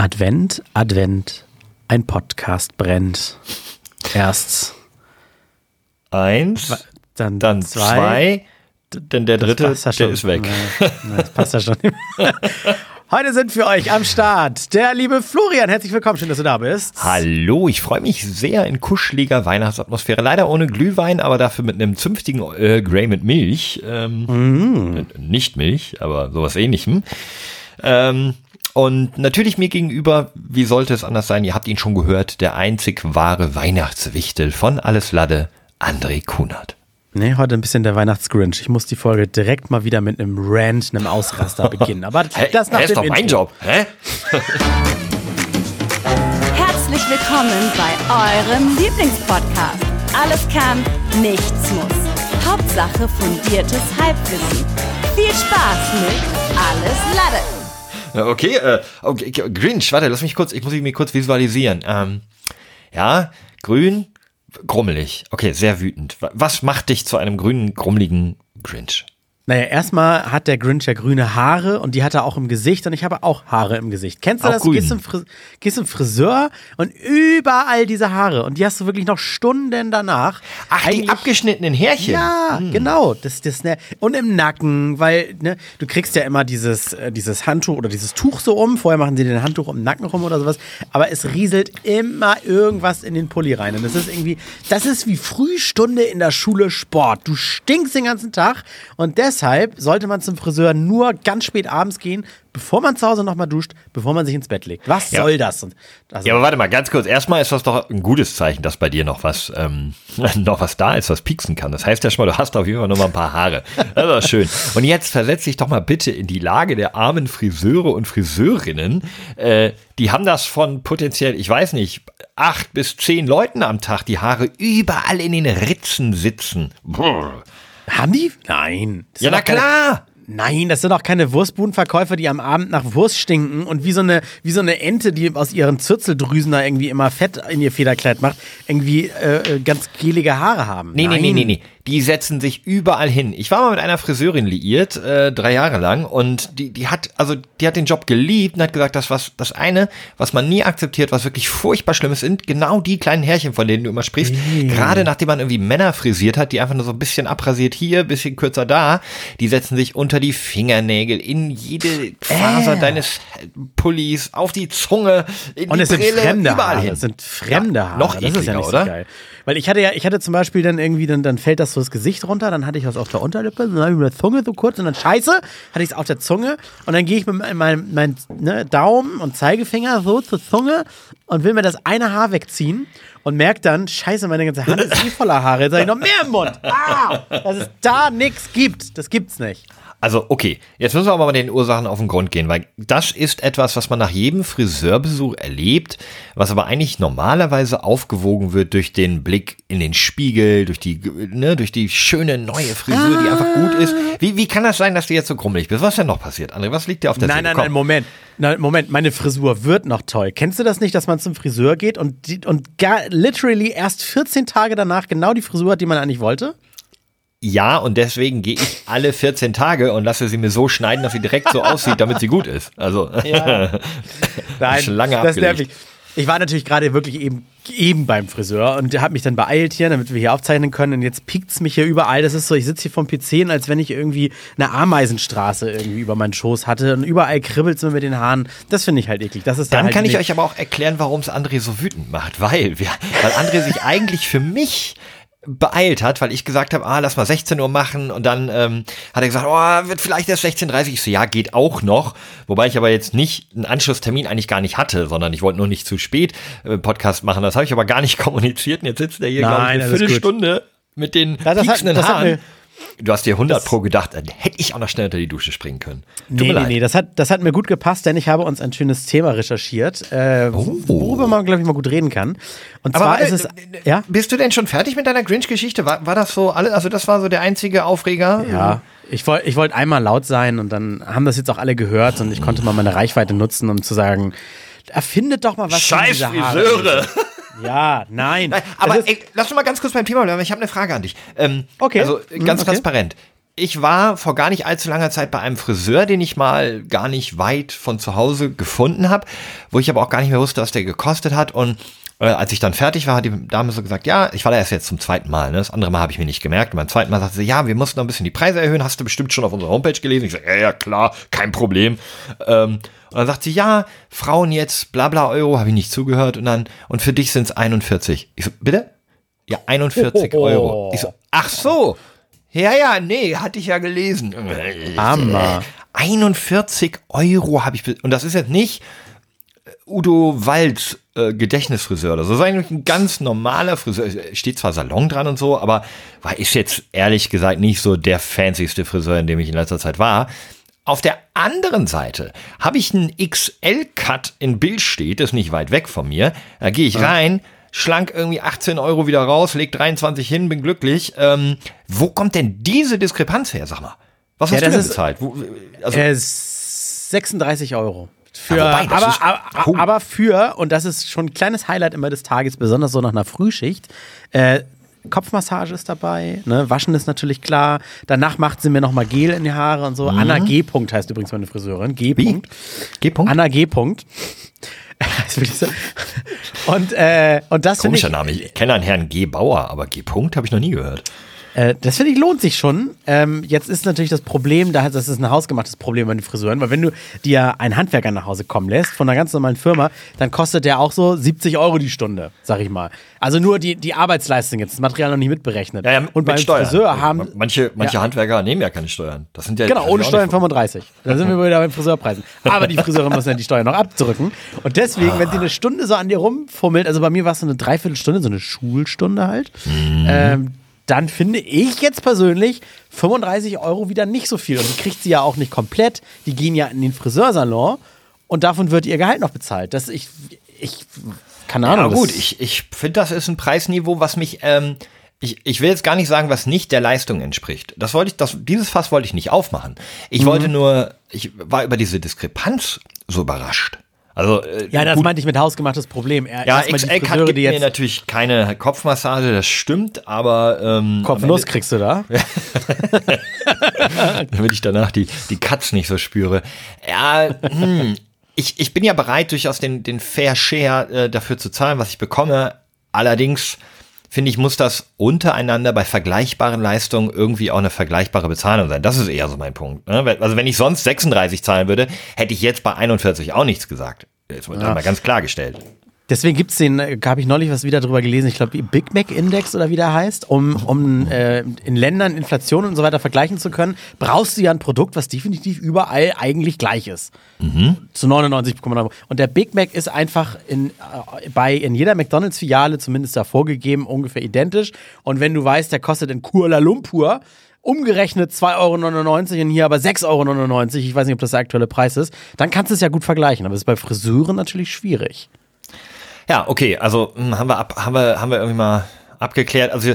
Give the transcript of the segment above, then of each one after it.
Advent, Advent, ein Podcast brennt. Erst Eins, dann, dann zwei, denn der dritte, der schon. ist weg. Ja, das passt ja schon. Heute sind für euch am Start der liebe Florian. Herzlich willkommen, schön, dass du da bist. Hallo, ich freue mich sehr in kuscheliger Weihnachtsatmosphäre. Leider ohne Glühwein, aber dafür mit einem zünftigen Earl Grey mit Milch. Ähm, Mm. äh, Nicht Milch, aber sowas ähnlichem. Ähm, und natürlich mir gegenüber, wie sollte es anders sein, ihr habt ihn schon gehört, der einzig wahre Weihnachtswichtel von Alles Ladde, André Kunert. Nee, heute ein bisschen der Weihnachtsgrinch. Ich muss die Folge direkt mal wieder mit einem Rant, einem Ausraster beginnen. Aber das nach Hä, ist dem doch mein Intro. Job. Hä? Herzlich willkommen bei eurem Lieblingspodcast. Alles kann, nichts muss. Hauptsache fundiertes Halbwissen. Viel Spaß mit Alles Lade. Ja, Okay, äh, okay, Grinch, warte, lass mich kurz, ich muss mich kurz visualisieren. Ähm, ja, grün, grummelig. Okay, sehr wütend. Wa- Was macht dich zu einem grünen, grummeligen Grinch? Naja, erstmal hat der Grinch ja grüne Haare und die hat er auch im Gesicht und ich habe auch Haare im Gesicht. Kennst du Auch das? grün. Du gehst zum, Fris gehst zum Friseur und überall diese Haare und die hast du wirklich noch Stunden danach. Ach, die abgeschnittenen Härchen. Ja, genau. Das, das, ne, und im Nacken, weil ne, du kriegst ja immer dieses, äh, dieses Handtuch oder dieses Tuch so um. Vorher machen sie den Handtuch um den Nacken rum oder sowas. Aber es rieselt immer irgendwas in den Pulli rein. Und das ist irgendwie, das ist wie Frühstunde in der Schule Sport. Du stinkst den ganzen Tag und deshalb sollte man zum Friseur nur ganz spät abends gehen, bevor man zu Hause nochmal duscht, bevor man sich ins Bett legt. Was Ja. soll das? Also, Ja, aber warte mal, ganz kurz. Erstmal ist das doch ein gutes Zeichen, dass bei dir noch was, ähm, noch was da ist, was pieksen kann. Das heißt ja schon mal, du hast auf jeden Fall noch mal ein paar Haare. Das ist schön. Und jetzt versetz dich doch mal bitte in die Lage der armen Friseure und Friseurinnen. Äh, die haben das von potenziell, ich weiß nicht, acht bis zehn Leuten am Tag, die Haare überall in den Ritzen sitzen. Brrr. Haben die? Nein. Das Ja, na klar. Nein, das sind doch keine Wurstbudenverkäufer, die am Abend nach Wurst stinken und wie so eine, wie so eine Ente, die aus ihren Zürzeldrüsen da irgendwie immer Fett in ihr Federkleid macht, irgendwie äh, äh, ganz gehlige Haare haben. Nee, nee, Nein. nee, nee, nee. Die setzen sich überall hin. Ich war mal mit einer Friseurin liiert, äh, drei Jahre lang, und die, die hat, also die hat den Job geliebt und hat gesagt, das was, das eine, was man nie akzeptiert, was wirklich furchtbar schlimm ist, sind genau die kleinen Härchen, von denen du immer sprichst. Gerade nachdem man irgendwie Männer frisiert hat, die einfach nur so ein bisschen abrasiert hier, bisschen kürzer da, die setzen sich unter die Fingernägel, in jede Faser Äh. deines Pullis, auf die Zunge, in Und die es sind Brille, fremde überall Haare. hin. Es sind fremde Ja, Haare. noch das ist ja nicht so oder? geil. Weil ich hatte ja, ich hatte zum Beispiel dann irgendwie, dann, dann fällt das so das Gesicht runter, dann hatte ich was auf der Unterlippe, dann habe ich mit der Zunge so kurz und dann scheiße, hatte ich es auf der Zunge und dann gehe ich mit meinem mein, mein, ne, Daumen und Zeigefinger so zur Zunge und will mir das eine Haar wegziehen und merke dann, scheiße, meine ganze Hand ist eh voller Haare, jetzt habe ich noch mehr im Mund. Ah, dass es da nichts gibt, das gibt's nicht. Also, okay, jetzt müssen wir aber mal den Ursachen auf den Grund gehen, weil das ist etwas, was man nach jedem Friseurbesuch erlebt, was aber eigentlich normalerweise aufgewogen wird durch den Blick in den Spiegel, durch die, ne, durch die schöne neue Frisur, die einfach gut ist. Wie, wie kann das sein, dass du jetzt so krummelig bist? Was ist denn noch passiert, André? Was liegt dir auf der Nein, Seele? nein, Komm. nein, Moment. Nein, Moment, meine Frisur wird noch toll. Kennst du das nicht, dass man zum Friseur geht und, die, und gar, literally erst 14 Tage danach genau die Frisur hat, die man eigentlich wollte? Ja, und deswegen gehe ich alle 14 Tage und lasse sie mir so schneiden, dass sie direkt so aussieht, damit sie gut ist. Also, Nein, Schon lange das abgelegt. nervt mich. Ich war natürlich gerade wirklich eben, eben beim Friseur und habe mich dann beeilt hier, damit wir hier aufzeichnen können. Und jetzt piekt mich hier überall. Das ist so, ich sitze hier vom PC, als wenn ich irgendwie eine Ameisenstraße irgendwie über meinen Schoß hatte. Und überall kribbelt es mir mit den Haaren. Das finde ich halt eklig. Das ist Dann halt kann ich nicht- euch aber auch erklären, warum es André so wütend macht, weil wir, weil André sich eigentlich für mich beeilt hat, weil ich gesagt habe, ah, lass mal 16 Uhr machen. Und dann ähm, hat er gesagt, oh, wird vielleicht erst 16.30 Ich so, ja, geht auch noch, wobei ich aber jetzt nicht einen Anschlusstermin eigentlich gar nicht hatte, sondern ich wollte nur nicht zu spät äh, Podcast machen, das habe ich aber gar nicht kommuniziert. Und jetzt sitzt er hier, glaube ich, Nein, eine. Viertelstunde mit den Ja, das hat- das hat mir- Du hast dir 100 pro gedacht, dann hätte ich auch noch schnell unter die Dusche springen können. Tut Nee, nee, nee, das hat, das hat mir gut gepasst, denn ich habe uns ein schönes Thema recherchiert, äh, worüber man, glaube ich, mal gut reden kann. Und Oh. Aber zwar warte, ist es, ja? Bist du denn schon fertig mit deiner Grinch-Geschichte? War, war das so alle, also das war so der einzige Aufreger? Ja, ich wollte ich wollt einmal laut sein und dann haben das jetzt auch alle gehört und ich konnte mal meine Reichweite nutzen, um zu sagen, erfindet doch mal was. Scheiß. Friseure! Ja, nein. Nein, aber ey, lass uns mal ganz kurz beim Thema bleiben. Ich habe eine Frage an dich. Ähm, Okay. Also äh, Hm, ganz okay. transparent. ich war vor gar nicht allzu langer Zeit bei einem Friseur, den ich mal gar nicht weit von zu Hause gefunden habe, wo ich aber auch gar nicht mehr wusste, was der gekostet hat. Und äh, als ich dann fertig war, hat die Dame so gesagt, ja, ich war da erst jetzt zum zweiten Mal. Ne? Das andere Mal habe ich mir nicht gemerkt. Und beim zweiten Mal sagte sie, ja, wir mussten noch ein bisschen die Preise erhöhen. Hast du bestimmt schon auf unserer Homepage gelesen? Ich sage, ja, ja, klar, kein Problem. Ähm, und dann sagt sie, ja, Frauen jetzt, bla bla Euro, habe ich nicht zugehört. Und dann, und für dich sind es 41. Ich so, bitte? Ja, 41 Oh. Euro. Ich so, ach so. Ja, ja, nee, hatte ich ja gelesen. Hammer. 41 Euro habe ich, und das ist jetzt nicht Udo Wald äh, Gedächtnisfriseur oder so. Das ist eigentlich ein ganz normaler Friseur. Steht zwar Salon dran und so, aber war ist jetzt ehrlich gesagt nicht so der fancyste Friseur, in dem ich in letzter Zeit war. Auf der anderen Seite habe ich einen XL-Cut in Bild steht, ist nicht weit weg von mir. Da gehe ich rein, schlank irgendwie 18 Euro wieder raus, leg 23 hin, bin glücklich. Ähm, wo kommt denn diese Diskrepanz her, sag mal? Was Ja, hast du das denn ist- bezahlt? Wo, also, Äh, 36 Euro. Für, Ja, wobei, aber, aber, Oh. aber für, und das ist schon ein kleines Highlight immer des Tages, besonders so nach einer Frühschicht, äh, Kopfmassage ist dabei, ne? Waschen ist natürlich klar. Danach macht sie mir nochmal Gel in die Haare und so. Anna G. -Punkt heißt übrigens meine Friseurin. G. Mhm. Wie? -Punkt. G-Punkt? Anna G. -Punkt. Und, äh, und das finde ich, Komischer Name. Ich kenne einen Herrn G. Bauer, aber G. Punkt habe ich noch nie gehört. Äh, das finde ich lohnt sich schon. Ähm, jetzt ist natürlich das Problem, da- das ist ein hausgemachtes Problem bei den Friseuren, weil wenn du dir einen Handwerker nach Hause kommen lässt von einer ganz normalen Firma, dann kostet der auch so 70 Euro die Stunde, sag ich mal. Also nur die, die Arbeitsleistung jetzt, das Material noch nicht mitberechnet. Ja, ja, Und beim mit Steuern. Friseur haben. manche, manche Ja. Handwerker nehmen ja keine Steuern. Das sind ja Genau, ohne Steuern nicht- 35. Da sind wir wieder beim Friseurpreisen. Aber die Friseure müssen ja die Steuern noch abdrücken. Und deswegen, wenn sie eine Stunde so an dir rumfummelt, also bei mir war es so eine Dreiviertelstunde, so eine Schulstunde halt, ähm, dann finde ich jetzt persönlich 35 Euro wieder nicht so viel. Und die kriegt sie ja auch nicht komplett. Die gehen ja in den Friseursalon und davon wird ihr Gehalt noch bezahlt. Das ich, ich, keine Ahnung. Ja, gut, ich, ich finde, das ist ein Preisniveau, was mich, ähm, ich, ich will jetzt gar nicht sagen, was nicht der Leistung entspricht. Das wollte ich, das, dieses Fass wollte ich nicht aufmachen. Ich Mhm. wollte nur, ich war über diese Diskrepanz so überrascht. Also, äh, ja, das gut, meinte ich mit hausgemachtes Problem. Er- ja, XL Cut gibt mir natürlich keine Kopfmassage, das stimmt, aber ähm, Kopfnuss kriegst du da. damit ich danach die, die Cuts nicht so spüre. Ja, hm, ich, ich bin ja bereit, durchaus den, den Fair Share äh, dafür zu zahlen, was ich bekomme. Allerdings finde ich, muss das untereinander bei vergleichbaren Leistungen irgendwie auch eine vergleichbare Bezahlung sein. Das ist eher so mein Punkt. Ne? Also wenn ich sonst 36 zahlen würde, hätte ich jetzt bei 41 auch nichts gesagt. Jetzt wird mal ganz klargestellt. Deswegen gibt's den, äh, habe ich neulich was wieder drüber gelesen, ich glaube Big Mac Index oder wie der heißt, um, um äh, in Ländern Inflation und so weiter vergleichen zu können, brauchst du ja ein Produkt, was definitiv überall eigentlich gleich ist. Zu 99,9. Und der Big Mac ist einfach in, äh, bei, in jeder McDonalds-Filiale zumindest da vorgegeben, ungefähr identisch. Und wenn du weißt, der kostet in Kuala Lumpur umgerechnet 2,99 Euro und hier aber 6,99 Euro, ich weiß nicht, ob das der aktuelle Preis ist, dann kannst du es ja gut vergleichen. Aber es ist bei Friseuren natürlich schwierig. Ja, okay, also hm, haben wir, ab, haben wir, haben wir irgendwie mal abgeklärt. Also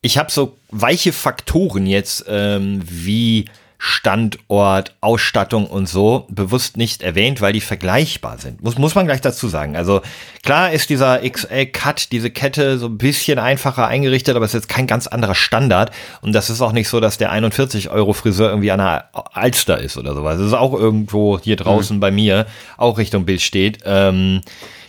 ich habe so weiche Faktoren jetzt ähm, wie Standort, Ausstattung und so bewusst nicht erwähnt, weil die vergleichbar sind. Muss, muss man gleich dazu sagen. Also klar ist dieser XL-Cut, diese Kette so ein bisschen einfacher eingerichtet, aber es ist jetzt kein ganz anderer Standard. Und das ist auch nicht so, dass der 41 Euro Friseur irgendwie an der Alster ist oder sowas. Es ist auch irgendwo hier draußen bei mir, auch Richtung Bild steht. Ähm,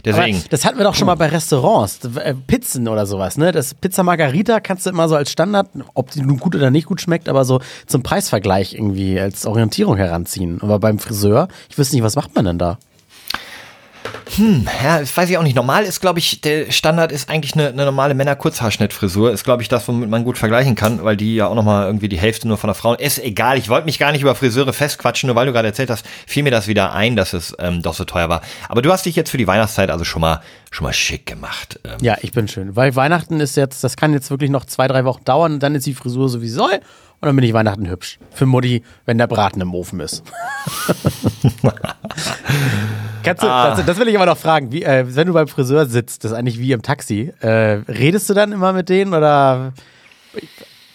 deswegen. Aber das hatten wir doch schon mal bei Restaurants, äh, Pizzen oder sowas, ne? Das Pizza Margarita kannst du immer so als Standard, ob die nun gut oder nicht gut schmeckt, aber so zum Preisvergleich irgendwie als Orientierung heranziehen. Aber beim Friseur, ich wüsste nicht, was macht man denn da? Ja, das weiß ich auch nicht. Normal ist, glaube ich, der Standard ist eigentlich eine, eine normale Männer-Kurzhaarschnittfrisur. Ist, glaube ich, das, womit man gut vergleichen kann, weil die ja auch nochmal irgendwie die Hälfte nur von der Frau. Ist egal, ich wollte mich gar nicht über Friseure festquatschen, nur weil du gerade erzählt hast, fiel mir das wieder ein, dass es ähm, doch so teuer war. Aber du hast dich jetzt für die Weihnachtszeit also schon mal, schon mal schick gemacht. Ähm, Ja, ich bin schön. Weil Weihnachten ist jetzt, das kann jetzt wirklich noch zwei, drei Wochen dauern und dann ist die Frisur so wie soll. Und dann bin ich Weihnachten hübsch. Für Mutti, wenn der Braten im Ofen ist. Kannst du, das, das will ich aber noch fragen. Wie, äh, wenn du beim Friseur sitzt, das ist eigentlich wie im Taxi, äh, redest du dann immer mit denen oder?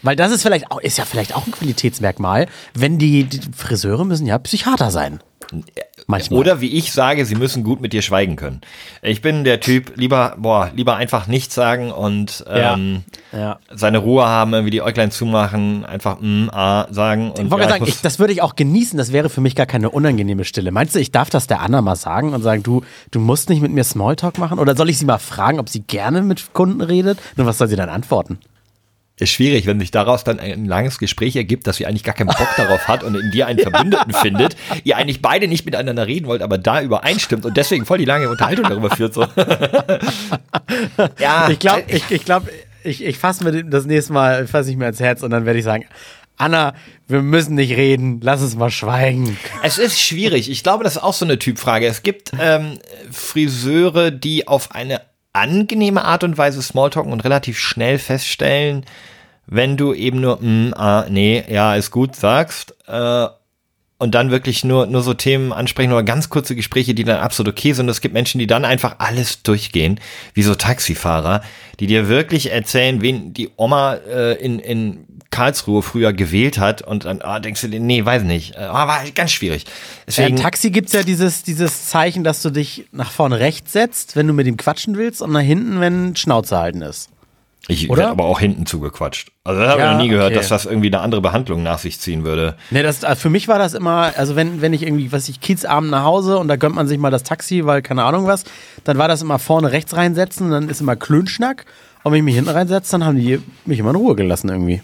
Weil das ist vielleicht auch, ist ja vielleicht auch ein Qualitätsmerkmal, wenn die, die Friseure müssen ja Psychiater sein. Manchmal. Oder wie ich sage, sie müssen gut mit dir schweigen können. Ich bin der Typ, lieber, boah, lieber einfach nichts sagen und Ja. ähm, Ja. seine Ruhe haben, irgendwie die Äuglein zumachen, einfach mm, ah sagen. Und Ich wollte ja, gerade sagen, ich, das würde ich auch genießen. Das wäre für mich gar keine unangenehme Stille. Meinst du, ich darf das der Anna mal sagen und sagen, du, du musst nicht mit mir Smalltalk machen? Oder soll ich sie mal fragen, ob sie gerne mit Kunden redet? Und was soll sie dann antworten? Ist schwierig, wenn sich daraus dann ein langes Gespräch ergibt, dass sie eigentlich gar keinen Bock darauf hat und in dir einen Verbündeten findet, ihr eigentlich beide nicht miteinander reden wollt, aber da übereinstimmt und deswegen voll die lange Unterhaltung darüber führt. So. ja, Ich glaube, ich, ich, glaub, ich, ich fasse mir das nächste Mal, fasse ich mir ans Herz und dann werde ich sagen, Anna, wir müssen nicht reden, lass uns mal schweigen. Es ist schwierig. Ich glaube, das ist auch so eine Typfrage. Es gibt ähm, Friseure, die auf eine angenehme Art und Weise Smalltalken und relativ schnell feststellen, wenn du eben nur, mm, ah, nee, ja, ist gut, sagst, äh, und dann wirklich nur, nur so Themen ansprechen oder ganz kurze Gespräche, die dann absolut okay sind. Es gibt Menschen, die dann einfach alles durchgehen, wie so Taxifahrer, die dir wirklich erzählen, wen die Oma äh, in, in Karlsruhe früher gewählt hat und dann ah, denkst du dir, nee, weiß nicht. Äh, Ah, war ganz schwierig. Äh, Deswegen, Im Taxi gibt's ja dieses, dieses Zeichen, dass du dich nach vorne rechts setzt, wenn du mit ihm quatschen willst und nach hinten, wenn Schnauze halten ist. ich oder? werde aber auch hinten zugequatscht. Also das habe Ja, ich noch nie gehört, okay. dass das irgendwie eine andere Behandlung nach sich ziehen würde. Ne, das, äh, für mich war das immer, also wenn, wenn ich irgendwie, was ich, Kiezabend nach Hause und da gönnt man sich mal das Taxi, weil keine Ahnung was, dann war das immer vorne rechts reinsetzen, dann ist immer Klönschnack. Und wenn ich mich hinten reinsetze, dann haben die mich immer in Ruhe gelassen irgendwie.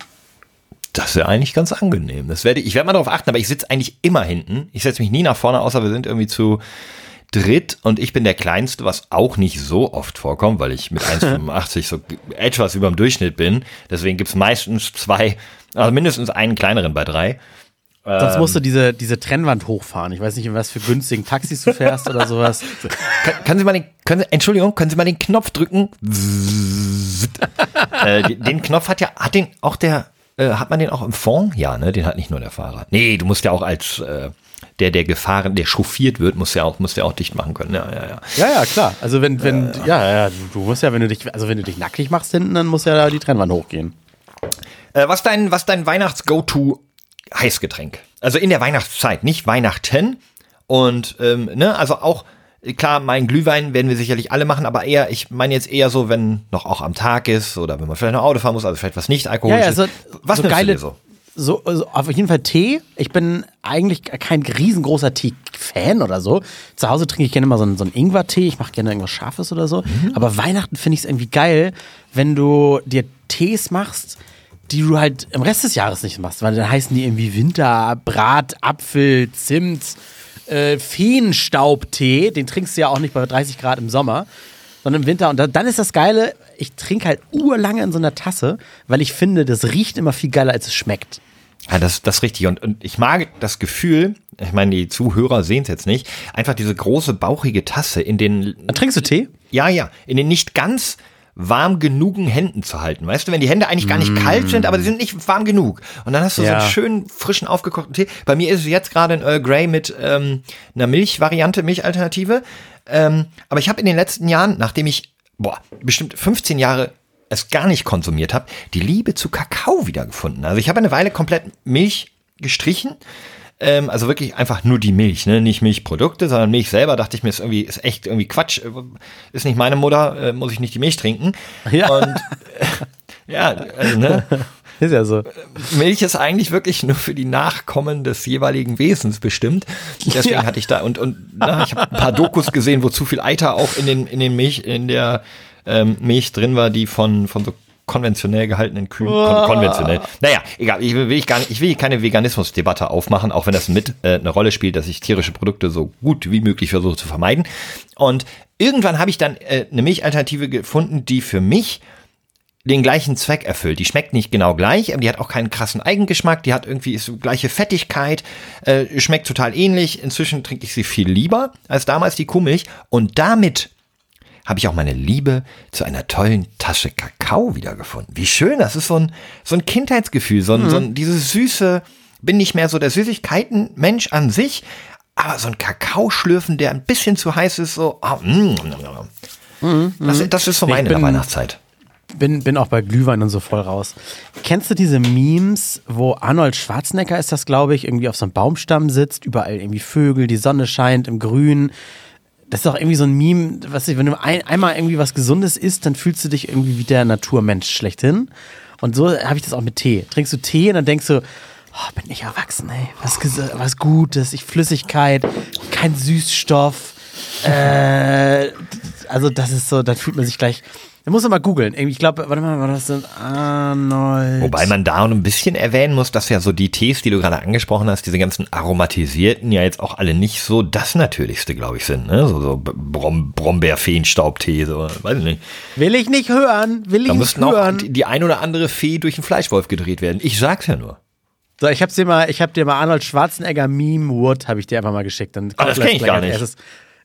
Das wäre eigentlich ganz angenehm. Das werde ich, ich werde mal darauf achten, aber ich sitze eigentlich immer hinten. Ich setze mich nie nach vorne, außer wir sind irgendwie zu dritt und ich bin der Kleinste, was auch nicht so oft vorkommt, weil ich mit 1,85 so etwas über dem Durchschnitt bin. Deswegen gibt's meistens zwei, also mindestens einen kleineren bei drei. Sonst musst du diese, diese Trennwand hochfahren. Ich weiß nicht, in was für günstigen Taxis du fährst oder sowas. Kann, können Sie mal den, können Sie, Entschuldigung, können Sie mal den Knopf drücken? äh, den, den Knopf hat ja, hat den auch der, äh, hat man den auch im Fond? Ja, ne, den hat nicht nur der Fahrer. Nee, du musst ja auch als, äh, der, der gefahren, der chauffiert wird, muss ja auch, muss ja auch dicht machen können. Ja, ja, ja. Ja, ja, klar. Also wenn, wenn, ja, ja, du, du musst ja, wenn du dich, also wenn du dich nackig machst hinten, dann muss ja da die Trennwand hochgehen. Äh, was dein, was dein Weihnachts-Go-To Heißgetränk? Also in der Weihnachtszeit, nicht Weihnachten. Und, ähm, ne, also auch, klar, mein Glühwein werden wir sicherlich alle machen, aber eher, ich meine jetzt eher so, wenn noch auch am Tag ist oder wenn man vielleicht noch Auto fahren muss, also vielleicht was nicht Ja, alkoholisches. ja, so, was so nimmst geile, du so? so, also auf jeden Fall Tee. Ich bin eigentlich kein riesengroßer Tee-Fan oder so. Zu Hause trinke ich gerne mal so einen, so einen Ingwer-Tee. Ich mache gerne irgendwas Scharfes oder so. Mhm. Aber Weihnachten finde ich es irgendwie geil, wenn du dir Tees machst, die du halt im Rest des Jahres nicht machst. Weil dann heißen die irgendwie Winter, Brat, Apfel, Zimt, äh, Feenstaubtee. Den trinkst du ja auch nicht bei 30 Grad im Sommer sondern im Winter. Und da, dann ist das Geile, ich trinke halt urlange in so einer Tasse, weil ich finde, das riecht immer viel geiler, als es schmeckt. Ja, das, das ist richtig. Und, und ich mag das Gefühl, ich meine, die Zuhörer sehen es jetzt nicht, einfach diese große, bauchige Tasse in den, Dann trinkst du Tee? ja, ja, in den nicht ganz warm genugen Händen zu halten. Weißt du, wenn die Hände eigentlich gar nicht kalt sind, aber sie sind nicht warm genug. Und dann hast du so Ja. einen schönen, frischen, aufgekochten Tee. Bei mir ist es jetzt gerade ein Earl Grey mit ähm, einer Milchvariante, Milchalternative. Ähm, aber ich habe in den letzten Jahren, nachdem ich, boah, bestimmt 15 Jahre es gar nicht konsumiert habe, die Liebe zu Kakao wiedergefunden. Also ich habe eine Weile komplett Milch gestrichen. Ähm, also wirklich einfach nur die Milch, ne? Nicht Milchprodukte, sondern Milch selber. Dachte ich mir, ist irgendwie, ist echt irgendwie Quatsch. Äh, Ist nicht meine Mutter, äh, muss ich nicht die Milch trinken. Ja. Und äh, ja, also, ne? Ist ja so. Milch ist eigentlich wirklich nur für die Nachkommen des jeweiligen Wesens bestimmt. Deswegen Ja. hatte ich da und und na, ich habe ein paar Dokus gesehen, wo zu viel Eiter auch in den in den Milch in der ähm, Milch drin war, die von von so konventionell gehaltenen Kühen kon konventionell. Naja, egal. Ich will, will ich gar nicht. Ich will keine Veganismusdebatte aufmachen, auch wenn das mit äh, eine Rolle spielt, dass ich tierische Produkte so gut wie möglich versuche zu vermeiden. Und irgendwann habe ich dann äh, eine Milchalternative gefunden, die für mich den gleichen Zweck erfüllt. Die schmeckt nicht genau gleich, aber die hat auch keinen krassen Eigengeschmack. Die hat irgendwie ist so gleiche Fettigkeit, äh, schmeckt total ähnlich. Inzwischen trinke ich sie viel lieber als damals die Kuhmilch. Und damit habe ich auch meine Liebe zu einer tollen Tasche Kakao wiedergefunden. Wie schön, das ist so ein, so ein Kindheitsgefühl, so ein, so ein, dieses süße, bin nicht mehr so der Süßigkeiten-Mensch an sich, aber so ein Kakao schlürfen, der ein bisschen zu heiß ist, so, ah, mm, mm, mm. das, das ist so Ich meine bin- Weihnachtszeit. bin, bin auch bei Glühwein und so voll raus. Kennst du diese Memes, wo Arnold Schwarzenegger ist das, glaube ich, irgendwie auf so einem Baumstamm sitzt, überall irgendwie Vögel, die Sonne scheint im Grün. Das ist doch irgendwie so ein Meme, was ich, wenn du ein, einmal irgendwie was Gesundes isst, dann fühlst du dich irgendwie wie der Naturmensch schlechthin. Und so habe ich das auch mit Tee. Trinkst du Tee und dann denkst du, oh, bin ich erwachsen, ey. Was, was Gutes, ich Flüssigkeit, kein Süßstoff. Äh, also das ist so, dann fühlt man sich gleich. Da muss man mal googeln. Ich glaube, warte mal, war das denn Arnold? Wobei man da ein bisschen erwähnen muss, dass ja so die Tees, die du gerade angesprochen hast, diese ganzen aromatisierten, ja jetzt auch alle nicht so das Natürlichste, glaube ich, sind. Ne? So, so Brom Brombeerfeenstaubtee, so, weiß ich nicht. Will ich nicht hören, will ich Da nicht müssten auch hören. die, die ein oder andere Fee durch einen Fleischwolf gedreht werden. Ich sag's ja nur. So, ich hab's dir mal, ich hab dir mal Arnold Schwarzenegger Meme Wood, habe ich dir einfach mal geschickt. Dann Ah, das kommt kenn ich gleich gar als nicht. erstes.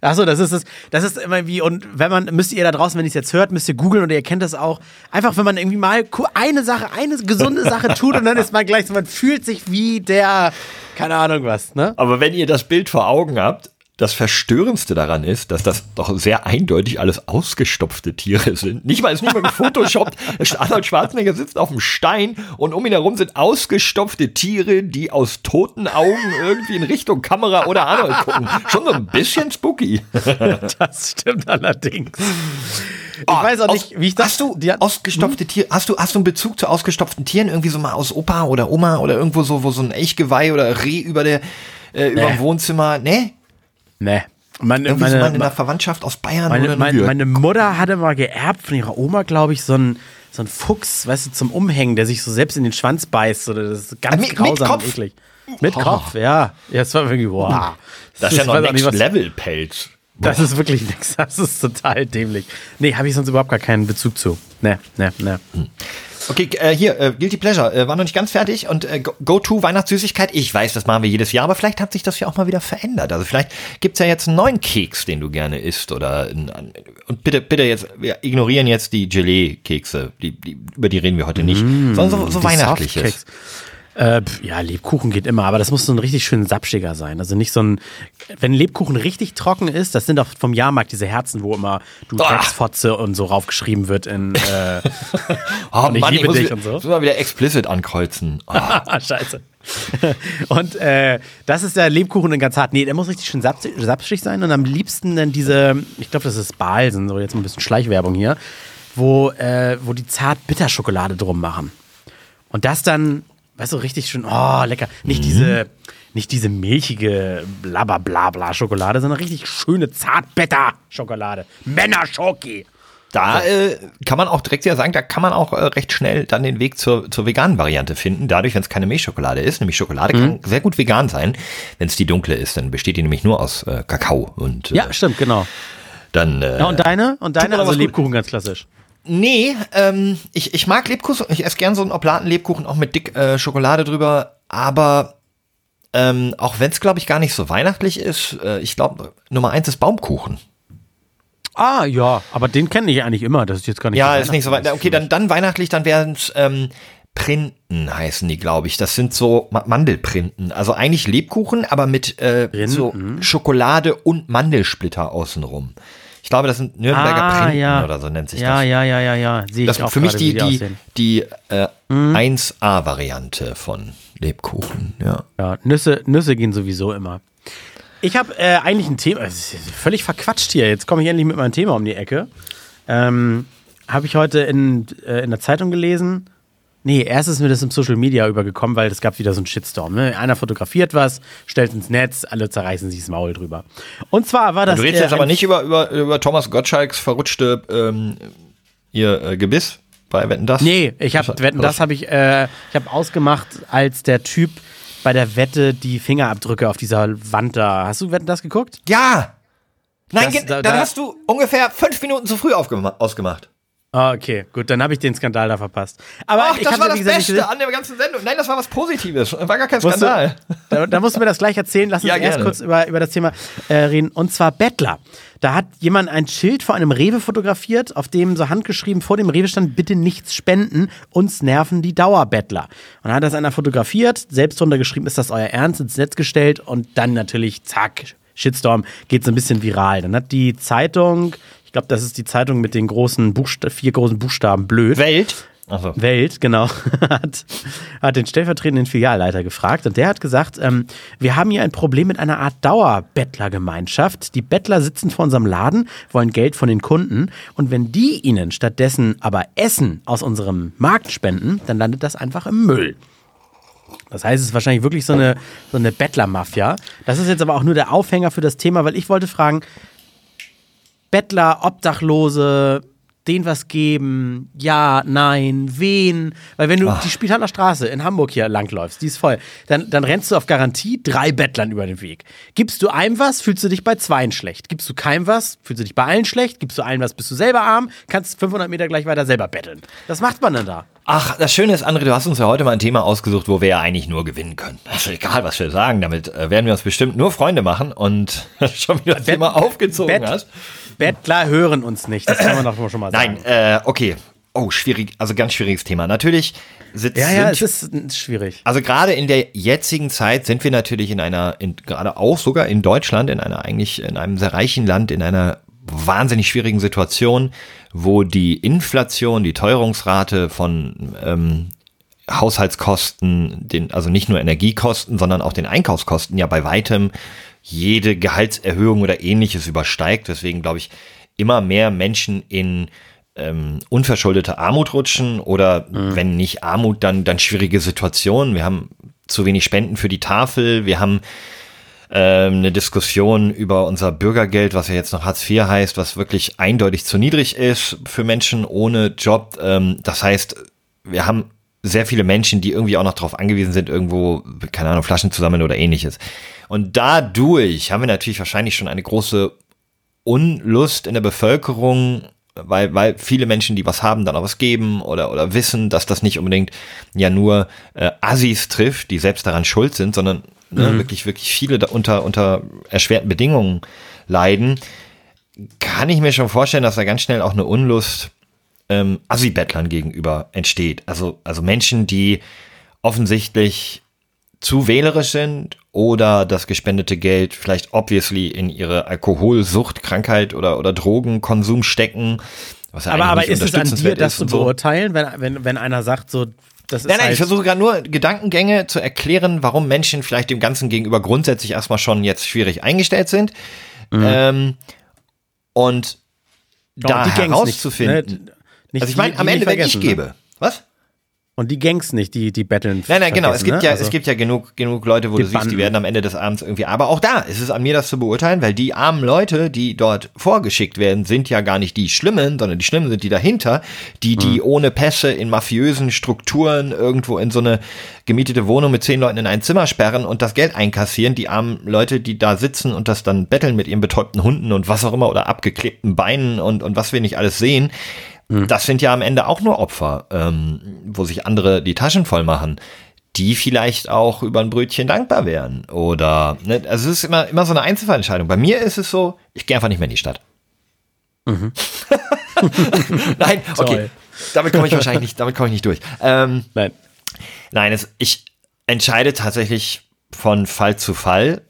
Achso, das ist es. Das ist immer wie, und wenn man, müsst ihr da draußen, wenn ihr es jetzt hört, müsst ihr googeln und ihr kennt das auch. Einfach, wenn man irgendwie mal eine Sache, eine gesunde Sache tut und dann ist man gleich so, man fühlt sich wie der, keine Ahnung was, ne? Aber wenn ihr das Bild vor Augen habt, das Verstörendste daran ist, dass das doch sehr eindeutig alles ausgestopfte Tiere sind. Nicht mal, es ist nicht mal gefotoshoppt. Arnold Schwarzenegger sitzt auf dem Stein und um ihn herum sind ausgestopfte Tiere, die aus toten Augen irgendwie in Richtung Kamera oder Arnold gucken. Schon so ein bisschen spooky. Das stimmt allerdings. Ich Ah, weiß auch aus- nicht, wie ich das. Hast du die ausgestopfte Tiere? Hast du, hast du einen Bezug zu ausgestopften Tieren? Irgendwie so mal aus Opa oder Oma oder irgendwo so, wo so ein Elchgeweih oder Reh über der, äh, über dem Wohnzimmer? Nee? Nee. Meine, Irgendwie so mal meine, in der Verwandtschaft aus Bayern meine, oder meine, meine Mutter hatte mal geerbt von ihrer Oma, glaube ich, so einen so einen Fuchs, weißt du, zum Umhängen, der sich so selbst in den Schwanz beißt. Oder das ist ganz Ah, mit- mit grausam Kopf? und eklig. Mit Kopf, ja. Ja, es war irgendwie, wow. Das ist ja noch Next Level Pelz. Das ist wirklich nix. Das ist total dämlich. Nee, habe ich sonst überhaupt gar keinen Bezug zu. Nee, nee, nee. Okay, äh, hier, äh, Guilty Pleasure, äh, war noch nicht ganz fertig und äh, Go- Go-To Weihnachtssüßigkeit, ich weiß, das machen wir jedes Jahr, aber vielleicht hat sich das ja auch mal wieder verändert. Also vielleicht gibt's ja jetzt einen neuen Keks, den du gerne isst oder und bitte, bitte jetzt, wir ignorieren jetzt die Gelee-Kekse, die, die, über die reden wir heute nicht, sondern so, so weihnachtliches. Äh, ja, Lebkuchen geht immer, aber das muss so ein richtig schön sapschiger sein. Also nicht so ein, wenn Lebkuchen richtig trocken ist, das sind auch vom Jahrmarkt diese Herzen, wo immer du Ah. Drecksfotze und so raufgeschrieben wird in, äh, Oh Und ich liebe muss, dich wieder- und so. muss mal wieder explicit ankreuzen. Oh. scheiße. und äh, das ist der Lebkuchen in ganz hart. Nee, der muss richtig schön sapsig sein und am liebsten dann diese, ich glaube, das ist Balsen, so jetzt mal ein bisschen Schleichwerbung hier, wo, äh, wo die Zart-Bitter-Schokolade drum machen. Und das dann, weißt du, richtig schön, oh, lecker. Nicht Mhm. diese, nicht diese milchige blablabla Schokolade, sondern richtig schöne Zart-Bitter-Schokolade. Männer-Schoki. Da äh, kann man auch direkt ja sagen, da kann man auch äh, recht schnell dann den Weg zur, zur veganen Variante finden. Dadurch, wenn es keine Milchschokolade ist, nämlich Schokolade kann sehr gut vegan sein. Wenn es die dunkle ist, dann besteht die nämlich nur aus äh, Kakao und äh, Ja, stimmt, genau. dann äh, Ja, und deine? Und deine? Also. Lebkuchen ganz klassisch. Nee, ähm, ich, ich mag Lebkuchen, ich esse gern so einen Oblaten-Lebkuchen auch mit dick äh, Schokolade drüber, aber ähm, auch wenn es, glaube ich, gar nicht so weihnachtlich ist, äh, ich glaube, Nummer eins ist Baumkuchen. Ah, ja, aber den kenne ich eigentlich immer. Das ist jetzt gar nicht Ja, so ist nicht so weit. weihnachtlich Okay, dann, dann weihnachtlich, dann wären es ähm, Printen heißen die, glaube ich. Das sind so Ma Mandelprinten. Also eigentlich Lebkuchen, aber mit äh, so Schokolade und Mandelsplitter außenrum. Ich glaube, das sind Nürnberger Ah, Printen ja. oder so nennt sich Ja, das. ja, ja, ja, ja. Sehe Das ist für mich die, die, aussehen. die äh, 1A-Variante von Lebkuchen, ja. Ja, Nüsse, Nüsse gehen sowieso immer. Ich habe äh, eigentlich ein Thema, es ist völlig verquatscht hier. Jetzt komme ich endlich mit meinem Thema um die Ecke. Ähm, habe ich heute in, äh, in der Zeitung gelesen. Nee, erst ist mir das im Social Media übergekommen, weil es gab wieder so einen Shitstorm. Ne? Einer fotografiert was, stellt ins Netz, alle zerreißen sich das Maul drüber. Und zwar war das. Du redest äh, jetzt aber nicht über, über, über Thomas Gottschalks verrutschte ähm, ihr äh, Gebiss bei Wetten das? Nee, ich habe Wetten, das habe ich, äh, ich habe ausgemacht, als der Typ bei der Wette die Fingerabdrücke auf dieser Wand da. Hast du Wetten das geguckt? Ja! Nein, Das- da- dann da- hast du ungefähr fünf Minuten zu früh ausgemacht. Ah, okay, gut, dann habe ich den Skandal da verpasst. Aber Ach, ich das war das gesagt, Beste an der ganzen Sendung. Nein, das war was Positives. War gar kein Musst du- Skandal. Da, da musst du mir das gleich erzählen. Lass uns Ja, erst kurz über, über das Thema äh, reden. Und zwar Bettler. Da hat jemand ein Schild vor einem Rewe fotografiert, auf dem so handgeschrieben vor dem Rewe stand, bitte nichts spenden, uns nerven die Dauerbettler. Und dann hat das einer fotografiert, selbst drunter geschrieben, ist das euer Ernst, ins Netz gestellt und dann natürlich, zack, Shitstorm, geht so ein bisschen viral. Dann hat die Zeitung, ich glaube, das ist die Zeitung mit den großen Buchsta vier großen Buchstaben blöd. Welt. Also. Welt, genau, hat, hat den stellvertretenden Filialleiter gefragt und der hat gesagt, ähm, wir haben hier ein Problem mit einer Art Dauerbettlergemeinschaft. Die Bettler sitzen vor unserem Laden, wollen Geld von den Kunden und wenn die ihnen stattdessen aber Essen aus unserem Markt spenden, dann landet das einfach im Müll. Das heißt, es ist wahrscheinlich wirklich so eine, so eine Bettlermafia. Das ist jetzt aber auch nur der Aufhänger für das Thema, weil ich wollte fragen, Bettler, Obdachlose, denen was geben, ja, nein, wen. Weil wenn du Ach. die Spielhaller Straße in Hamburg hier langläufst, die ist voll, dann, dann rennst du auf Garantie drei Bettlern über den Weg. Gibst du einem was, fühlst du dich bei zweien schlecht. Gibst du keinem was, fühlst du dich bei allen schlecht. Gibst du allen was, bist du selber arm, kannst 500 Meter gleich weiter selber betteln. Was macht man denn da? Ach, das Schöne ist, André, du hast uns ja heute mal ein Thema ausgesucht, wo wir ja eigentlich nur gewinnen können. Also egal, was wir sagen, damit äh, werden wir uns bestimmt nur Freunde machen und schon wieder das Thema aufgezogen Bett- hast. Bettler hören uns nicht, das kann man doch schon mal sagen. Nein, äh, okay. Oh, schwierig, also ganz schwieriges Thema. Natürlich sitzt, Ja, ja, es sind, ist, ist schwierig. also gerade in der jetzigen Zeit sind wir natürlich in einer, in, gerade auch sogar in Deutschland, in einer eigentlich, in einem sehr reichen Land, in einer wahnsinnig schwierigen Situation, wo die Inflation, die Teuerungsrate von ähm, Haushaltskosten, den, also nicht nur Energiekosten, sondern auch den Einkaufskosten ja bei weitem jede Gehaltserhöhung oder ähnliches übersteigt. Deswegen glaube ich, immer mehr Menschen in ähm, unverschuldete Armut rutschen oder wenn nicht Armut, dann, dann schwierige Situationen. Wir haben zu wenig Spenden für die Tafel, wir haben ähm, eine Diskussion über unser Bürgergeld, was ja jetzt noch Hartz IV heißt, was wirklich eindeutig zu niedrig ist für Menschen ohne Job. Ähm, das heißt, wir haben sehr viele Menschen, die irgendwie auch noch darauf angewiesen sind, irgendwo, keine Ahnung, Flaschen zu sammeln oder ähnliches. Und dadurch haben wir natürlich wahrscheinlich schon eine große Unlust in der Bevölkerung, weil, weil viele Menschen, die was haben, dann auch was geben oder, oder wissen, dass das nicht unbedingt ja nur äh, Assis trifft, die selbst daran schuld sind, sondern ne, wirklich, wirklich viele da unter, unter erschwerten Bedingungen leiden, kann ich mir schon vorstellen, dass da ganz schnell auch eine Unlust ähm, Assi-Bettlern gegenüber entsteht. Also, also Menschen, die offensichtlich zu wählerisch sind oder das gespendete Geld vielleicht obviously in ihre Alkoholsucht, Krankheit oder, oder Drogenkonsum stecken. Was ja Aber, aber ist es an dir, das zu so. beurteilen, wenn, wenn, wenn einer sagt, so, das ist Nein, nein, halt ich versuche gerade nur Gedankengänge zu erklären, warum Menschen vielleicht dem Ganzen gegenüber grundsätzlich erstmal schon jetzt schwierig eingestellt sind. Ähm, und Oh, da herauszufinden. Nicht, ne? Nicht also ich meine, die- am die Ende, wenn ich ne? gebe. Was? Und die Gangs nicht, die, die betteln. Nein, nein, genau. Es gibt ne? ja, Also- es gibt ja genug, genug Leute, wo Die du siehst, die Banden. werden am Ende des Abends irgendwie. Aber auch da ist es an mir, das zu beurteilen, weil die armen Leute, die dort vorgeschickt werden, sind ja gar nicht die Schlimmen, sondern die Schlimmen sind die dahinter, die, die Mhm. ohne Pässe in mafiösen Strukturen irgendwo in so eine gemietete Wohnung mit zehn Leuten in ein Zimmer sperren und das Geld einkassieren. Die armen Leute, die da sitzen und das dann betteln mit ihren betäubten Hunden und was auch immer oder abgeklebten Beinen und, und was wir nicht alles sehen. Das sind ja am Ende auch nur Opfer, ähm, wo sich andere die Taschen voll machen, die vielleicht auch über ein Brötchen dankbar wären. Oder, ne, also es ist immer, immer so eine Einzelfallentscheidung. Bei mir ist es so, ich gehe einfach nicht mehr in die Stadt. Nein, okay. Damit komme ich wahrscheinlich nicht, damit komme ich nicht durch. Ähm, Nein. Nein, es, ich entscheide tatsächlich von Fall zu Fall.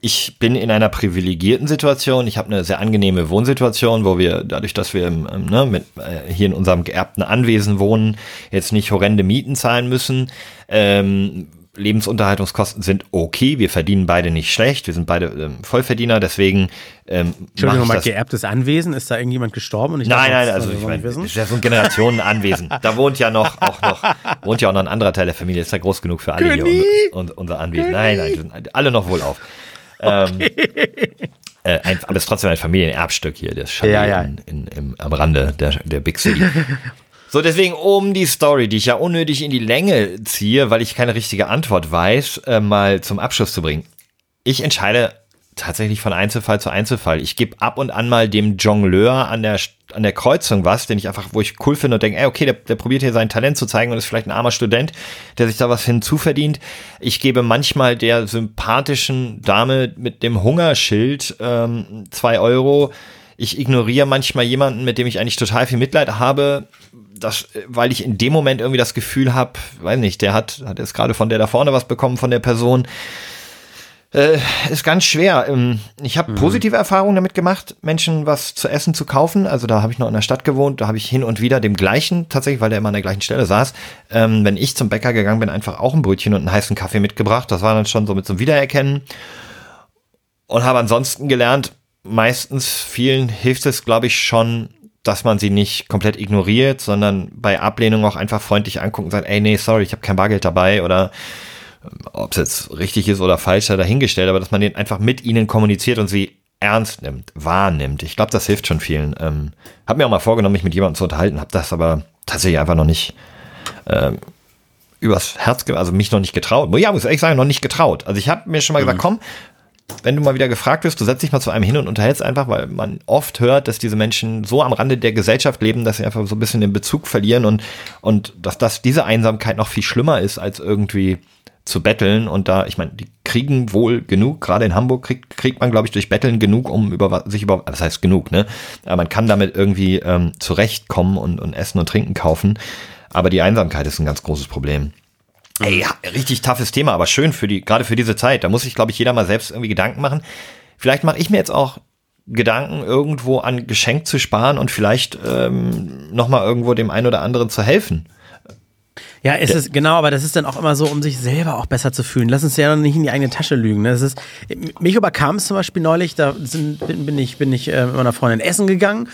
Ich bin in einer privilegierten Situation. Ich habe eine sehr angenehme Wohnsituation, wo wir, dadurch, dass wir im, ähm, ne, mit, äh, hier in unserem geerbten Anwesen wohnen, jetzt nicht horrende Mieten zahlen müssen. Ähm, Lebensunterhaltungskosten sind okay. Wir verdienen beide nicht schlecht. Wir sind beide ähm, Vollverdiener. Deswegen ähm, Entschuldigung, mal geerbtes Anwesen. Ist da irgendjemand gestorben? Und ich Nein, nein, also ich meine, das ist ja so ein Generationenanwesen. Da wohnt ja noch auch noch wohnt ja auch noch ein anderer Teil der Familie. Ist ja groß genug für alle König. hier und, und unser Anwesen. Nein, nein, sind alle noch wohlauf. Ähm, äh, ein, aber es ist trotzdem ein Familienerbstück hier, das Chalet Ja, ja. In, in, im, am Rande der, der Big City. So, deswegen um die Story, die ich ja unnötig in die Länge ziehe, weil ich keine richtige Antwort weiß, äh, mal zum Abschluss zu bringen. Ich entscheide tatsächlich von Einzelfall zu Einzelfall. Ich gebe ab und an mal dem Jongleur an der an der Kreuzung was, den ich einfach, wo ich cool finde und denke, ey, okay, der, der probiert hier sein Talent zu zeigen und ist vielleicht ein armer Student, der sich da was hinzuverdient. Ich gebe manchmal der sympathischen Dame mit dem Hungerschild ähm, zwei Euro. Ich ignoriere manchmal jemanden, mit dem ich eigentlich total viel Mitleid habe, das, weil ich in dem Moment irgendwie das Gefühl habe, weiß nicht, der hat, hat jetzt gerade von der da vorne was bekommen, von der Person Äh, ist ganz schwer. Ähm, Ich habe positive Erfahrungen damit gemacht, Menschen was zu essen zu kaufen. Also da habe ich noch in der Stadt gewohnt, da habe ich hin und wieder dem gleichen, tatsächlich, weil der immer an der gleichen Stelle saß, ähm, wenn ich zum Bäcker gegangen bin, einfach auch ein Brötchen und einen heißen Kaffee mitgebracht. Das war dann schon so mit einem Wiedererkennen. Und habe ansonsten gelernt, meistens vielen hilft es, glaube ich, schon, dass man sie nicht komplett ignoriert, sondern bei Ablehnung auch einfach freundlich angucken und sagen, ey, nee, sorry, ich habe kein Bargeld dabei oder ob es jetzt richtig ist oder falsch, sei dahingestellt, aber dass man den einfach mit ihnen kommuniziert und sie ernst nimmt, wahrnimmt. Ich glaube, das hilft schon vielen. Ähm, hab mir auch mal vorgenommen, mich mit jemandem zu unterhalten, habe das aber tatsächlich einfach noch nicht ähm, übers Herz, also mich noch nicht getraut. Ja, muss ehrlich sagen, noch nicht getraut. Also ich habe mir schon mal gesagt, komm, wenn du mal wieder gefragt wirst, du setzt dich mal zu einem hin und unterhältst einfach, weil man oft hört, dass diese Menschen so am Rande der Gesellschaft leben, dass sie einfach so ein bisschen den Bezug verlieren und, und dass, dass diese Einsamkeit noch viel schlimmer ist, als irgendwie zu betteln. Und da, ich meine, die kriegen wohl genug, gerade in Hamburg kriegt, kriegt man, glaube ich, durch Betteln genug, um über sich über, das heißt genug, ne? Aber man kann damit irgendwie ähm, zurechtkommen und, und Essen und Trinken kaufen. Aber die Einsamkeit ist ein ganz großes Problem. Ey, ja, richtig toughes Thema, aber schön für die, gerade für diese Zeit. Da muss sich, glaube ich, jeder mal selbst irgendwie Gedanken machen. Vielleicht mache ich mir jetzt auch Gedanken, irgendwo an Geschenk zu sparen und vielleicht ähm, nochmal irgendwo dem einen oder anderen zu helfen. Ja, es ist genau, aber das ist dann auch immer so, um sich selber auch besser zu fühlen. Lass uns ja nicht in die eigene Tasche lügen. Ne? Das ist, mich überkam es zum Beispiel neulich, da sind, bin, bin ich, bin ich äh, mit meiner Freundin essen gegangen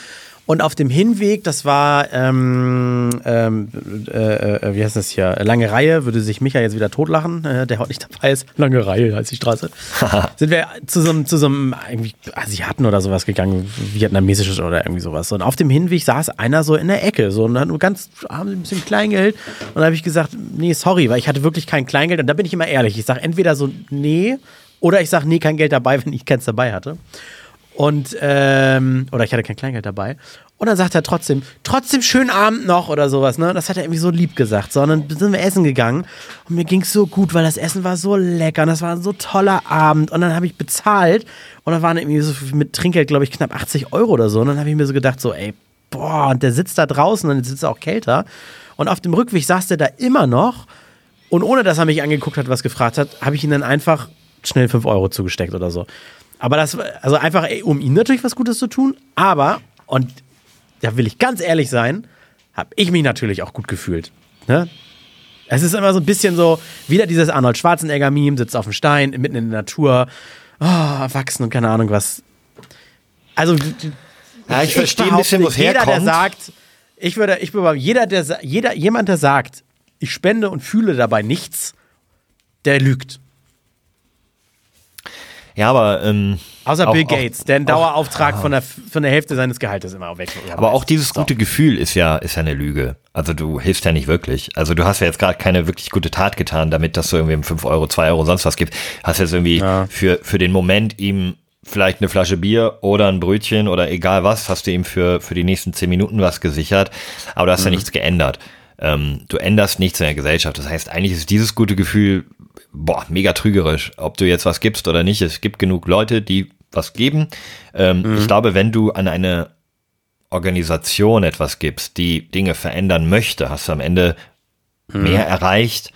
und auf dem Hinweg, das war, ähm, ähm, äh, äh, wie heißt das hier, lange Reihe, würde sich Micha jetzt wieder totlachen, äh, der heute nicht dabei ist. Lange Reihe heißt die Straße. sind wir zu so, einem, zu so einem irgendwie Asiaten oder sowas gegangen, vietnamesisches oder irgendwie sowas. Und auf dem Hinweg saß einer so in der Ecke, so und hat nur ganz, haben ein bisschen Kleingeld. Und da habe ich gesagt, nee, sorry, weil ich hatte wirklich kein Kleingeld. Und da bin ich immer ehrlich. Ich sage entweder so, nee, oder ich sage, nee, kein Geld dabei, wenn ich keins dabei hatte. Und, ähm, oder ich hatte kein Kleingeld dabei. Und dann sagt er trotzdem, trotzdem schönen Abend noch oder sowas, ne? Das hat er irgendwie so lieb gesagt. So, und dann sind wir essen gegangen und mir ging es so gut, weil das Essen war so lecker und das war ein so toller Abend. Und dann habe ich bezahlt und dann waren irgendwie so mit Trinkgeld, glaube ich, knapp 80 Euro oder so. Und dann habe ich mir so gedacht, so, ey, boah, und der sitzt da draußen und jetzt sitzt er auch kälter. Und auf dem Rückweg saß der da immer noch. Und ohne dass er mich angeguckt hat, was gefragt hat, habe ich ihm dann einfach schnell 5 Euro zugesteckt oder so. Aber das, also einfach, um ihm natürlich was Gutes zu tun, aber, und da will ich ganz ehrlich sein, habe ich mich natürlich auch gut gefühlt. Ne? Es ist immer so ein bisschen so, wieder dieses Arnold Schwarzenegger-Meme, sitzt auf dem Stein, mitten in der Natur, oh, erwachsen und keine Ahnung was. Also, Ja, ich verstehe ein bisschen, wo es jeder, der herkommt. sagt, ich würde, ich würde, jeder, der, jeder, jemand, der sagt, ich spende und fühle dabei nichts, der lügt. Ja, aber ähm, Außer Auch- Bill auch- Gates, der einen auch- Dauerauftrag von, der, von der Hälfte seines Gehaltes immer weg. Aber auch dieses gute Gefühl ist ja, ist ja eine Lüge. Also du hilfst ja nicht wirklich. Also du hast ja jetzt gerade keine wirklich gute Tat getan, damit dass du irgendwie 5 Euro, 2 Euro, sonst was gibt. Hast jetzt irgendwie Ja. für, für den Moment ihm vielleicht eine Flasche Bier oder ein Brötchen oder egal was, hast du ihm für, für die nächsten 10 Minuten was gesichert. Aber du hast ja nichts geändert. Ähm, du änderst nichts in der Gesellschaft. Das heißt, eigentlich ist dieses gute Gefühl, boah, mega trügerisch, ob du jetzt was gibst oder nicht. Es gibt genug Leute, die was geben. Ähm, Ich glaube, wenn du an eine Organisation etwas gibst, die Dinge verändern möchte, hast du am Ende mehr erreicht.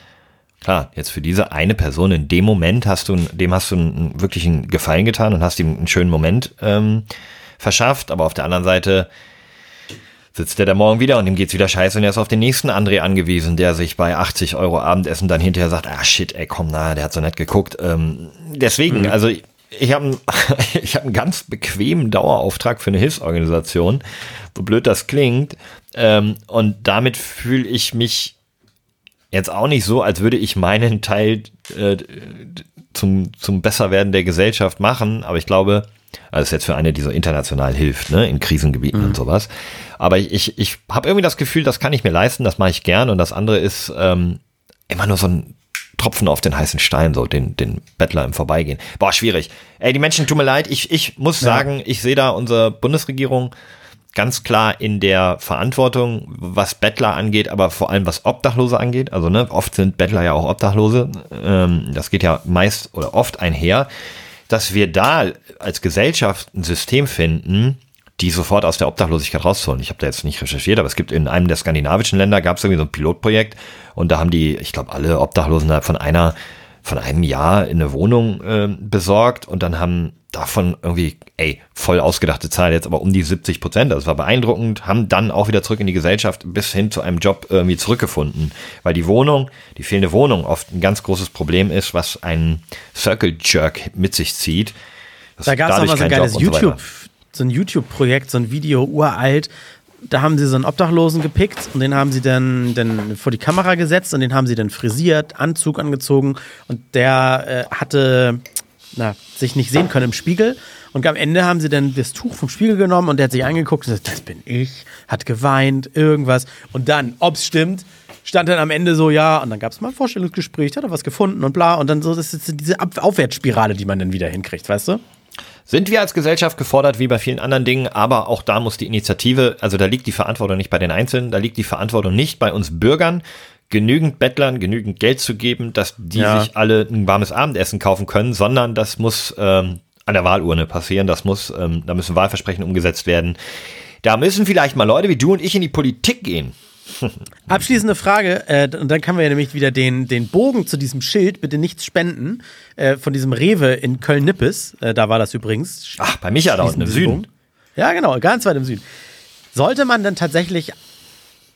Klar, jetzt für diese eine Person in dem Moment hast du, dem hast du einen, wirklich einen Gefallen getan und hast ihm einen schönen Moment ähm, verschafft, aber auf der anderen Seite sitzt der da morgen wieder und ihm geht's wieder scheiße und er ist auf den nächsten André angewiesen, der sich bei 80 Euro Abendessen dann hinterher sagt, ah shit, ey, komm, na, der hat so nett geguckt. Ähm, deswegen, also ich habe ich hab einen ganz bequemen Dauerauftrag für eine Hilfsorganisation, so blöd das klingt. Ähm, und damit fühle ich mich jetzt auch nicht so, als würde ich meinen Teil äh, zum, zum Besserwerden der Gesellschaft machen, aber ich glaube, also jetzt für eine, die so international hilft, ne, in Krisengebieten und sowas. Aber ich, ich, ich habe irgendwie das Gefühl, das kann ich mir leisten, das mache ich gern und das andere ist ähm, immer nur so ein Tropfen auf den heißen Stein, so den, den Bettler im Vorbeigehen. Boah, schwierig. Ey, die Menschen tun mir leid. Ich, ich muss sagen, ich sehe da unsere Bundesregierung ganz klar in der Verantwortung, was Bettler angeht, aber vor allem was Obdachlose angeht. Also ne, oft sind Bettler ja auch Obdachlose. Ähm, das geht ja meist oder oft einher, dass wir da als Gesellschaft ein System finden, die sofort aus der Obdachlosigkeit rausholen. Ich habe da jetzt nicht recherchiert, aber es gibt in einem der skandinavischen Länder gab es irgendwie so ein Pilotprojekt und da haben die, ich glaube, alle Obdachlosen von einer von einem Jahr in eine Wohnung äh, besorgt und dann haben davon irgendwie, ey, voll ausgedachte Zahl jetzt, aber um die 70 Prozent, das war beeindruckend, haben dann auch wieder zurück in die Gesellschaft bis hin zu einem Job irgendwie zurückgefunden. Weil die Wohnung, die fehlende Wohnung oft ein ganz großes Problem ist, was einen Circle Jerk mit sich zieht. Da gab es auch mal so ein geiles YouTube, so ein YouTube-Projekt, so ein Video uralt. Da haben sie so einen Obdachlosen gepickt und den haben sie dann, dann vor die Kamera gesetzt und den haben sie dann frisiert, Anzug angezogen und der äh, hatte na, sich nicht sehen können im Spiegel. Und am Ende haben sie dann das Tuch vom Spiegel genommen und der hat sich angeguckt und gesagt, das bin ich, hat geweint, irgendwas. Und dann, ob es stimmt, stand dann am Ende so, ja, und dann gab es mal ein Vorstellungsgespräch, hat er was gefunden und bla. Und dann so, das ist diese Aufwärtsspirale, die man dann wieder hinkriegt, weißt du? Sind wir als Gesellschaft gefordert, wie bei vielen anderen Dingen, aber auch da muss die Initiative, also da liegt die Verantwortung nicht bei den Einzelnen, da liegt die Verantwortung nicht bei uns Bürgern, genügend Bettlern genügend Geld zu geben, dass die ja. sich alle ein warmes Abendessen kaufen können, sondern das muss ähm, an der Wahlurne passieren, das muss, ähm, da müssen Wahlversprechen umgesetzt werden. Da müssen vielleicht mal Leute wie du und ich in die Politik gehen. Abschließende Frage, äh, und dann können wir ja nämlich wieder den, den Bogen zu diesem Schild, bitte nichts spenden, äh, von diesem Rewe in Köln-Nippes, äh, da war das übrigens. Ach, bei Micha da unten im Süden. Bogen. Ja, genau, ganz weit im Süden. Sollte man dann tatsächlich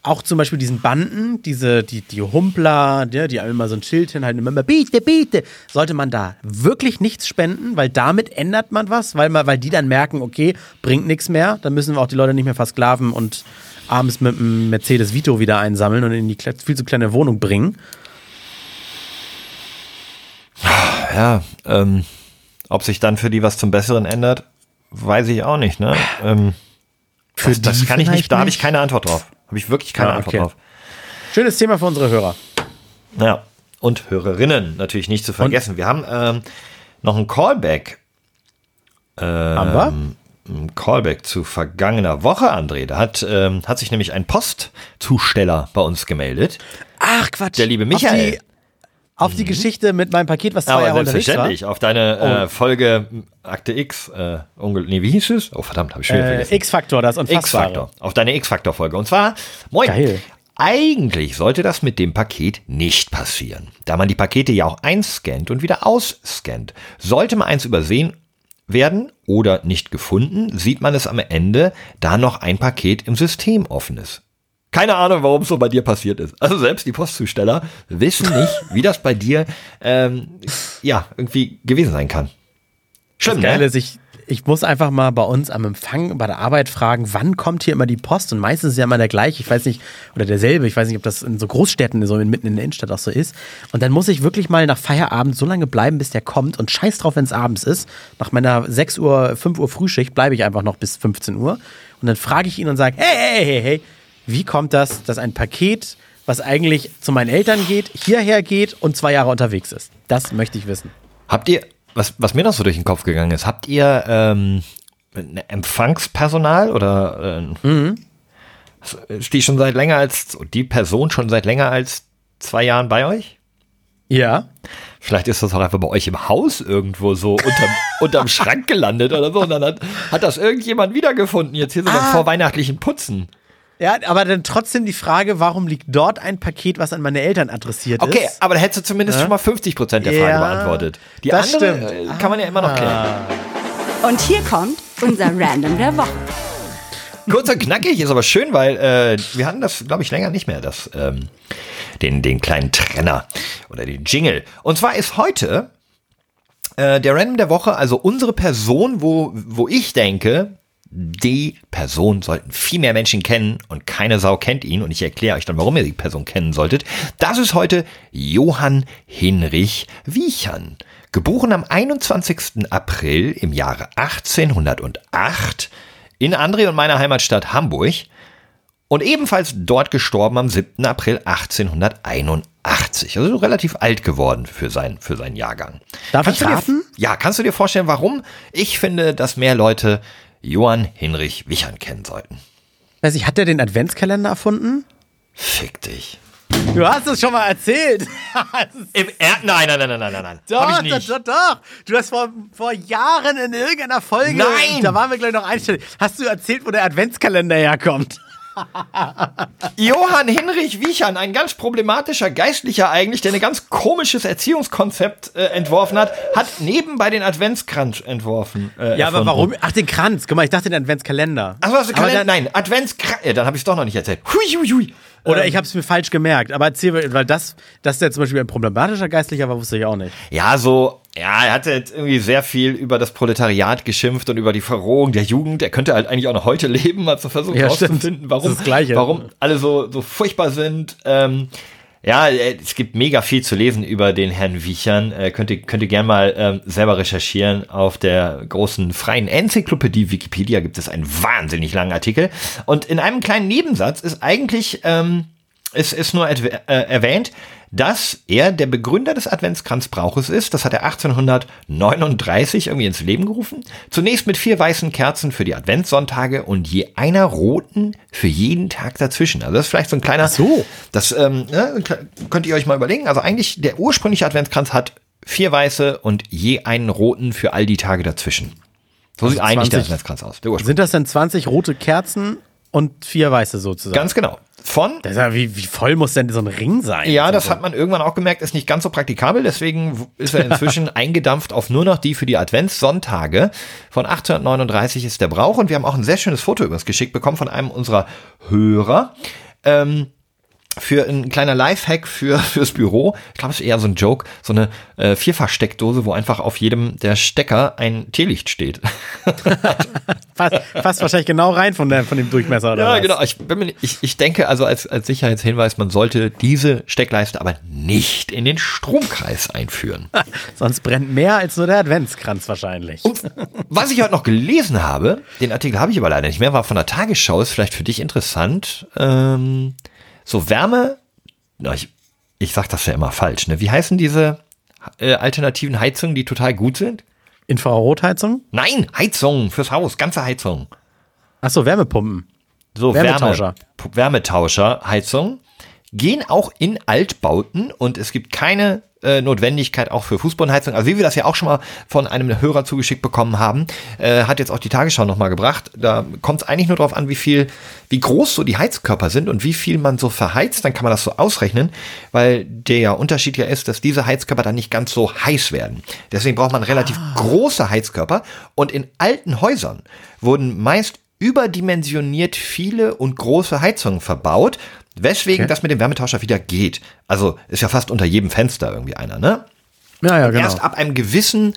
auch zum Beispiel diesen Banden, diese, die, die Humpler, die, die immer so ein Schild hinhalten, immer biete, biete, sollte man da wirklich nichts spenden, weil damit ändert man was, weil, man, weil die dann merken, okay, bringt nichts mehr, dann müssen wir auch die Leute nicht mehr versklaven und abends mit einem Mercedes Vito wieder einsammeln und in die viel zu kleine Wohnung bringen. Ja, ähm, ob sich dann für die was zum Besseren ändert, weiß ich auch nicht, ne? Ähm, für das, das kann ich nicht, da habe ich keine Antwort drauf. Habe ich wirklich keine ja, Antwort drauf. Schönes Thema für unsere Hörer. Ja, und Hörerinnen natürlich nicht zu vergessen. Und? Wir haben ähm, noch ein Callback. Ähm, haben wir? Ein Callback zu vergangener Woche, André. Da hat, ähm, hat sich nämlich ein Postzusteller bei uns gemeldet. Ach Quatsch. Der liebe Michael. Auf die mhm. Geschichte mit meinem Paket, was zwei Aber Jahre unterwegs war? selbstverständlich, auf deine äh, oh. äh, Folge Akte X, äh, nee, wie hieß es? Oh verdammt, habe ich schon wieder äh, vergessen. X-Faktor, das Unfassbare. X-Faktor, auf deine X-Faktor-Folge. Und zwar, moin. Geil. Eigentlich sollte das mit dem Paket nicht passieren, da man die Pakete ja auch einscannt und wieder ausscannt. Sollte mal eins übersehen werden oder nicht gefunden, sieht man es am Ende, da noch ein Paket im System offen ist. Keine Ahnung, warum es so bei dir passiert ist. Also selbst die Postzusteller wissen nicht, wie das bei dir ähm, ja irgendwie gewesen sein kann. Schlimm, das Geile ne? ist, ich, ich muss einfach mal bei uns am Empfang bei der Arbeit fragen, wann kommt hier immer die Post? Und meistens ist ja immer der gleiche, ich weiß nicht, oder derselbe, ich weiß nicht, ob das in so Großstädten, so mitten in der Innenstadt auch so ist. Und dann muss ich wirklich mal nach Feierabend so lange bleiben, bis der kommt und scheiß drauf, wenn es abends ist. Nach meiner 6 Uhr, 5 Uhr Frühschicht bleibe ich einfach noch bis 15 Uhr. Und dann frage ich ihn und sage, hey, hey, hey, hey, wie kommt das, dass ein Paket, was eigentlich zu meinen Eltern geht, hierher geht und zwei Jahre unterwegs ist? Das möchte ich wissen. Habt ihr, was, was mir noch so durch den Kopf gegangen ist, habt ihr ähm, Empfangspersonal oder äh, mhm. die schon seit länger als, die Person schon seit länger als zwei Jahren bei euch? Ja. Vielleicht ist das auch einfach bei euch im Haus irgendwo so unterm, unterm Schrank gelandet oder so. Und dann hat, hat das irgendjemand wiedergefunden, jetzt hier so ah. beim vorweihnachtlichen Putzen. Ja, aber dann trotzdem die Frage, warum liegt dort ein Paket, was an meine Eltern adressiert okay, ist? Okay, aber da hättest du zumindest ja? schon mal 50 Prozent der Frage ja, beantwortet. Die das andere stimmt. kann man ja immer noch klären. Ah. Und hier kommt unser Random der Woche. Kurz und knackig ist aber schön, weil äh, wir hatten das, glaube ich, länger nicht mehr, das, ähm, den, den kleinen Trenner oder den Jingle. Und zwar ist heute äh, der Random der Woche, also unsere Person, wo, wo ich denke, die Person sollten viel mehr Menschen kennen und keine Sau kennt ihn und ich erkläre euch dann, warum ihr die Person kennen solltet. Das ist heute Johann Hinrich Wiechern. Geboren am 21. April im Jahre 1808 in André und meiner Heimatstadt Hamburg und ebenfalls dort gestorben am 7. April 1881. Also relativ alt geworden für, sein, für seinen Jahrgang. Darf kannst ich raten? Dir, ja, kannst du dir vorstellen, warum? Ich finde, dass mehr Leute Johann Hinrich Wichern kennen sollten. Weiß ich, hat er den Adventskalender erfunden? Fick dich. Du hast es schon mal erzählt. Im er nein, nein, nein, nein, nein, nein. Doch, doch, doch, doch. Du hast vor, vor Jahren in irgendeiner Folge. Nein! Da waren wir gleich noch einstellig. Hast du erzählt, wo der Adventskalender herkommt? Johann Hinrich Wiechern, ein ganz problematischer Geistlicher eigentlich, der ein ganz komisches Erziehungskonzept äh, entworfen hat, hat nebenbei den Adventskranz entworfen. Äh, Ja, aber erfunden. warum? Ach, den Kranz. Guck mal, ich dachte den Adventskalender. Ach, was, Aber Kalender? Nein, Adventskranz. Ja, dann habe ich es doch noch nicht erzählt. Hui, hui, hui. Oder ich habe es mir falsch gemerkt. Aber erzähl, mir, weil das, dass der zum Beispiel ein problematischer Geistlicher war, wusste ich auch nicht. Ja, so, ja, er hatte jetzt irgendwie sehr viel über das Proletariat geschimpft und über die Verrohung der Jugend. Er könnte halt eigentlich auch noch heute leben, hat so versucht Ja, herauszufinden, stimmt. warum, warum alle so, so furchtbar sind. Ähm, ja, äh, es gibt mega viel zu lesen über den Herrn Wiechern. Äh, könnt, ihr, könnt ihr gerne mal ähm, selber recherchieren. Auf der großen freien Enzyklopädie Wikipedia gibt es einen wahnsinnig langen Artikel. Und in einem kleinen Nebensatz ist eigentlich, ähm, es ist nur äh, erwähnt, dass er der Begründer des Adventskranzbrauches ist. Das hat er 1839 irgendwie ins Leben gerufen. Zunächst mit vier weißen Kerzen für die Adventssonntage und je einer roten für jeden Tag dazwischen. Also das ist vielleicht so ein kleiner. so. Das ähm, ne, könnt ihr euch mal überlegen. Also eigentlich der ursprüngliche Adventskranz hat vier weiße und je einen roten für all die Tage dazwischen. So sieht eigentlich der 20 Adventskranz aus. Der. Sind das denn 20 rote Kerzen und vier weiße sozusagen? Ganz genau. Von das ja, wie, wie voll muss denn so ein Ring sein? Ja, das Also, hat man irgendwann auch gemerkt, ist nicht ganz so praktikabel, deswegen ist er inzwischen eingedampft auf nur noch die für die Adventssonntage. Von 1839 ist der Brauch und wir haben auch ein sehr schönes Foto übrigens geschickt bekommen von einem unserer Hörer. Ähm, für ein kleiner Lifehack für fürs Büro. Ich glaube, es ist eher so ein Joke, so eine äh, Vierfachsteckdose, wo einfach auf jedem der Stecker ein Teelicht steht. Passt, passt wahrscheinlich genau rein von, der, von dem Durchmesser oder Ja, was? genau. Ich, bin ich, ich denke also als, als Sicherheitshinweis, man sollte diese Steckleiste aber nicht in den Stromkreis einführen. Sonst brennt mehr als nur der Adventskranz wahrscheinlich. Was ich heute noch gelesen habe, den Artikel habe ich aber leider nicht mehr, war von der Tagesschau, ist vielleicht für dich interessant. Ähm, so Wärme, na, ich, ich sag das ja immer falsch, ne? Wie heißen diese äh, alternativen Heizungen, die total gut sind? Infrarotheizung? Nein, Heizung fürs Haus, ganze Heizung. Achso, Wärmepumpen. So Wärmetauscher. Wärme, Wärmetauscher, Heizung gehen auch in Altbauten und es gibt keine äh, Notwendigkeit auch für Fußbodenheizung. Also wie wir das ja auch schon mal von einem Hörer zugeschickt bekommen haben, äh, hat jetzt auch die Tagesschau nochmal gebracht. Da kommt es eigentlich nur darauf an, wie viel, wie groß so die Heizkörper sind und wie viel man so verheizt. Dann kann man das so ausrechnen, weil der Unterschied ja ist, dass diese Heizkörper dann nicht ganz so heiß werden. Deswegen braucht man relativ große Heizkörper und in alten Häusern wurden meist überdimensioniert viele und große Heizungen verbaut, weswegen Okay. das mit dem Wärmetauscher wieder geht. Also ist ja fast unter jedem Fenster irgendwie einer, ne? Ja, ja, genau. Erst ab einem gewissen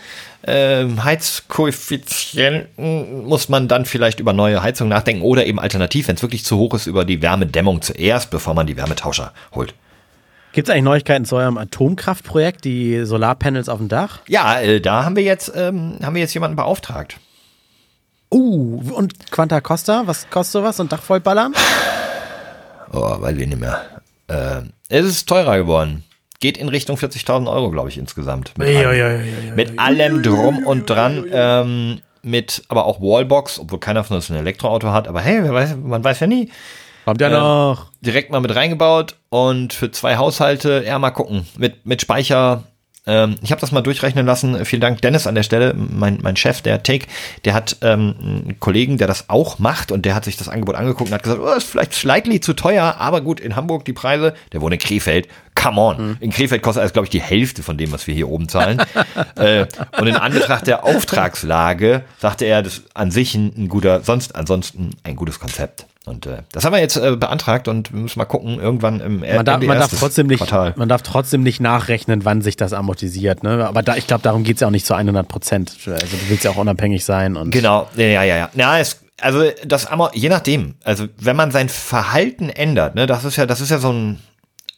ähm, Heizkoeffizienten muss man dann vielleicht über neue Heizungen nachdenken oder eben alternativ, wenn es wirklich zu hoch ist, über die Wärmedämmung zuerst, bevor man die Wärmetauscher holt. Gibt es eigentlich Neuigkeiten zu eurem Atomkraftprojekt, die Solarpanels auf dem Dach? Ja, äh, da haben wir jetzt ähm, haben wir jetzt jemanden beauftragt. Uh, und Quanta Costa? Was kostet sowas? Und Dach vollballern? Oh, weil wir nicht mehr. Äh, es ist teurer geworden. Geht in Richtung 40.000 Euro, glaube ich, insgesamt. Mit, Ja, allem, ja, ja, ja, mit allem drum und dran. Ähm, mit aber auch Wallbox, obwohl keiner von uns ein Elektroauto hat. Aber hey, wer weiß, man weiß ja nie. Kommt ja noch. Direkt mal mit reingebaut und für zwei Haushalte, ja, mal gucken. Mit, mit Speicher. Ähm, ich habe das mal durchrechnen lassen. Vielen Dank, Dennis, an der Stelle. Mein, mein Chef, der Take, der hat ähm, einen Kollegen, der das auch macht und der hat sich das Angebot angeguckt und hat gesagt, oh, ist vielleicht slightly zu teuer, aber gut, in Hamburg die Preise, der wohnt in Krefeld, come on. In Krefeld kostet alles, glaube ich, die Hälfte von dem, was wir hier oben zahlen. äh, und in Anbetracht der Auftragslage sagte er, das ist an sich ein, ein guter, sonst ansonsten ein gutes Konzept. Und äh, das haben wir jetzt äh, beantragt und wir müssen mal gucken, irgendwann im Man darf, Ende man, darf trotzdem nicht, Quartal. man darf trotzdem nicht nachrechnen, wann sich das amortisiert. Ne? Aber da, ich glaube, darum geht es ja auch nicht zu 100 Prozent. Also du willst ja auch unabhängig sein. Und Genau, ja, ja, ja. Ja, es, also das Amor, je nachdem. Also wenn man sein Verhalten ändert, ne, das ist ja, das ist ja so ein,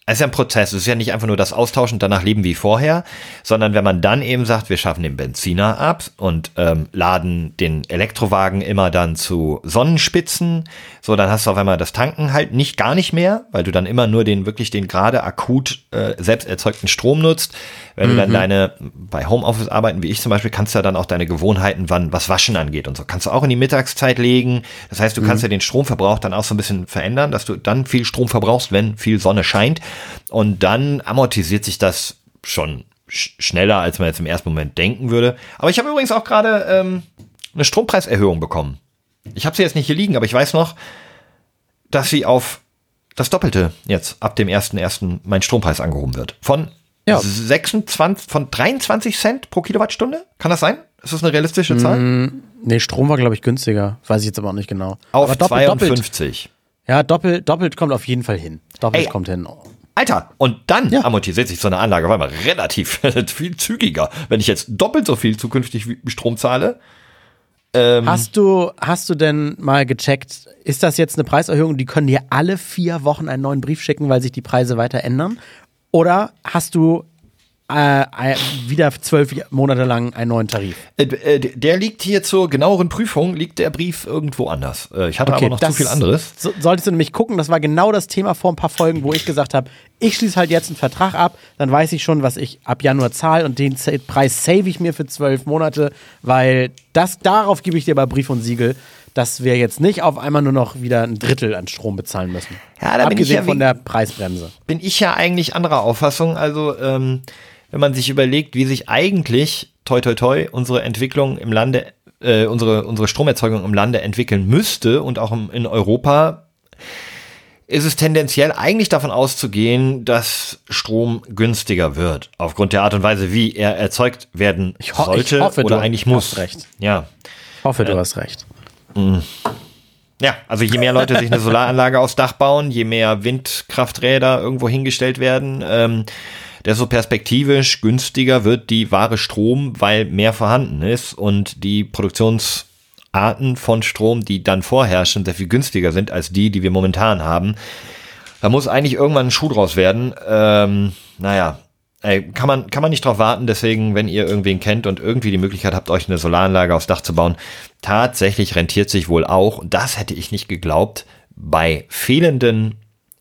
es ist ja ein Prozess. Es ist ja nicht einfach nur das Austauschen danach leben wie vorher, sondern wenn man dann eben sagt, wir schaffen den Benziner ab und ähm, laden den Elektrowagen immer dann zu Sonnenspitzen, so dann hast du auf einmal das Tanken halt nicht gar nicht mehr, weil du dann immer nur den wirklich den gerade akut äh, selbst erzeugten Strom nutzt. Wenn du dann deine bei Homeoffice arbeiten, wie ich zum Beispiel, kannst du ja dann auch deine Gewohnheiten, wann was Waschen angeht und so, kannst du auch in die Mittagszeit legen. Das heißt, du kannst ja den Stromverbrauch dann auch so ein bisschen verändern, dass du dann viel Strom verbrauchst, wenn viel Sonne scheint. Und dann amortisiert sich das schon sch schneller, als man jetzt im ersten Moment denken würde. Aber ich habe übrigens auch gerade ähm, eine Strompreiserhöhung bekommen. Ich habe sie jetzt nicht hier liegen, aber ich weiß noch, dass sie auf das Doppelte jetzt ab dem 1.1. mein Strompreis angehoben wird. Von Ja. 26, von 23 Cent pro Kilowattstunde? Kann das sein? Ist das eine realistische Zahl? Nee, Strom war, glaube ich, günstiger. Weiß ich jetzt aber auch nicht genau. Auf aber doppelt, doppelt, 52. ja, doppelt, doppelt kommt auf jeden Fall hin. Doppelt Ey. kommt hin. Alter, und dann Ja. amortisiert sich so eine Anlage auf einmal relativ viel zügiger. Wenn ich jetzt doppelt so viel zukünftig Strom zahle, ähm, Hast du, hast du denn mal gecheckt, ist das jetzt eine Preiserhöhung, die können dir alle vier Wochen einen neuen Brief schicken, weil sich die Preise weiter ändern? Oder hast du äh, wieder zwölf Monate lang einen neuen Tarif? äh, äh, der liegt hier zur genaueren Prüfung, liegt der Brief irgendwo anders. Äh, ich hatte aber noch zu viel anderes. So, solltest du nämlich gucken, das war genau das Thema vor ein paar Folgen, wo ich gesagt habe, ich schließe halt jetzt einen Vertrag ab, dann weiß ich schon, was ich ab Januar zahle und den Preis save ich mir für zwölf Monate, weil das darauf gebe ich dir bei Brief und Siegel, dass wir jetzt nicht auf einmal nur noch wieder ein Drittel an Strom bezahlen müssen. Ja, da bin ich Abgesehen ja von der Preisbremse. bin ich ja eigentlich anderer Auffassung. Also, ähm, wenn man sich überlegt, wie sich eigentlich, toi toi toi, unsere Entwicklung im Lande, äh, unsere, unsere Stromerzeugung im Lande entwickeln müsste und auch im, in Europa, ist es tendenziell eigentlich davon auszugehen, dass Strom günstiger wird. Aufgrund der Art und Weise, wie er erzeugt werden sollte hoffe, oder du eigentlich hast muss. recht. Ja. Ich hoffe, du hast recht. Ja, also je mehr Leute sich eine Solaranlage aufs Dach bauen, je mehr Windkrafträder irgendwo hingestellt werden, ähm, desto perspektivisch günstiger wird die wahre Strom, weil mehr vorhanden ist und die Produktionsarten von Strom, die dann vorherrschen, sehr viel günstiger sind als die, die wir momentan haben. Da muss eigentlich irgendwann ein Schuh draus werden. Ähm, naja, ey, kann man, kann man nicht drauf warten. Deswegen, wenn ihr irgendwen kennt und irgendwie die Möglichkeit habt, euch eine Solaranlage aufs Dach zu bauen, tatsächlich rentiert sich wohl auch, das hätte ich nicht geglaubt, bei fehlenden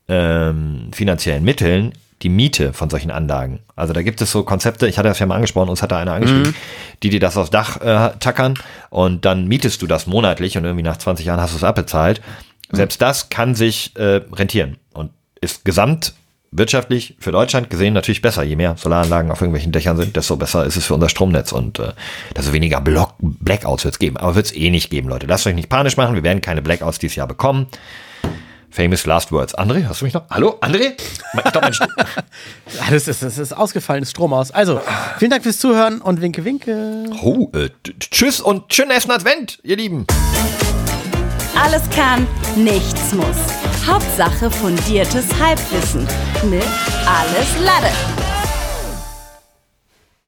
ähm, finanziellen Mitteln die Miete von solchen Anlagen. Also da gibt es so Konzepte, ich hatte das ja mal angesprochen, uns hat da einer angeschrieben, die dir das aufs Dach äh, tackern und dann mietest du das monatlich und irgendwie nach 20 Jahren hast du es abbezahlt. Selbst das kann sich äh, rentieren und ist gesamtwirtschaftlich für Deutschland gesehen natürlich besser. Je mehr Solaranlagen auf irgendwelchen Dächern sind, desto besser ist es für unser Stromnetz und äh, desto weniger Block Blackouts wird es geben. Aber wird es eh nicht geben, Leute. Lasst euch nicht panisch machen, wir werden keine Blackouts dieses Jahr bekommen. Famous Last Words. André, hast du mich noch? Hallo, André? Ich glaub, mein St- Das ist, das ist ausgefallenes Strom aus. Also, vielen Dank fürs Zuhören und winke, winke. oh, äh, tschüss und schönen ersten Advent, ihr Lieben. Alles kann, nichts muss. Hauptsache fundiertes Halbwissen mit Alles Lade.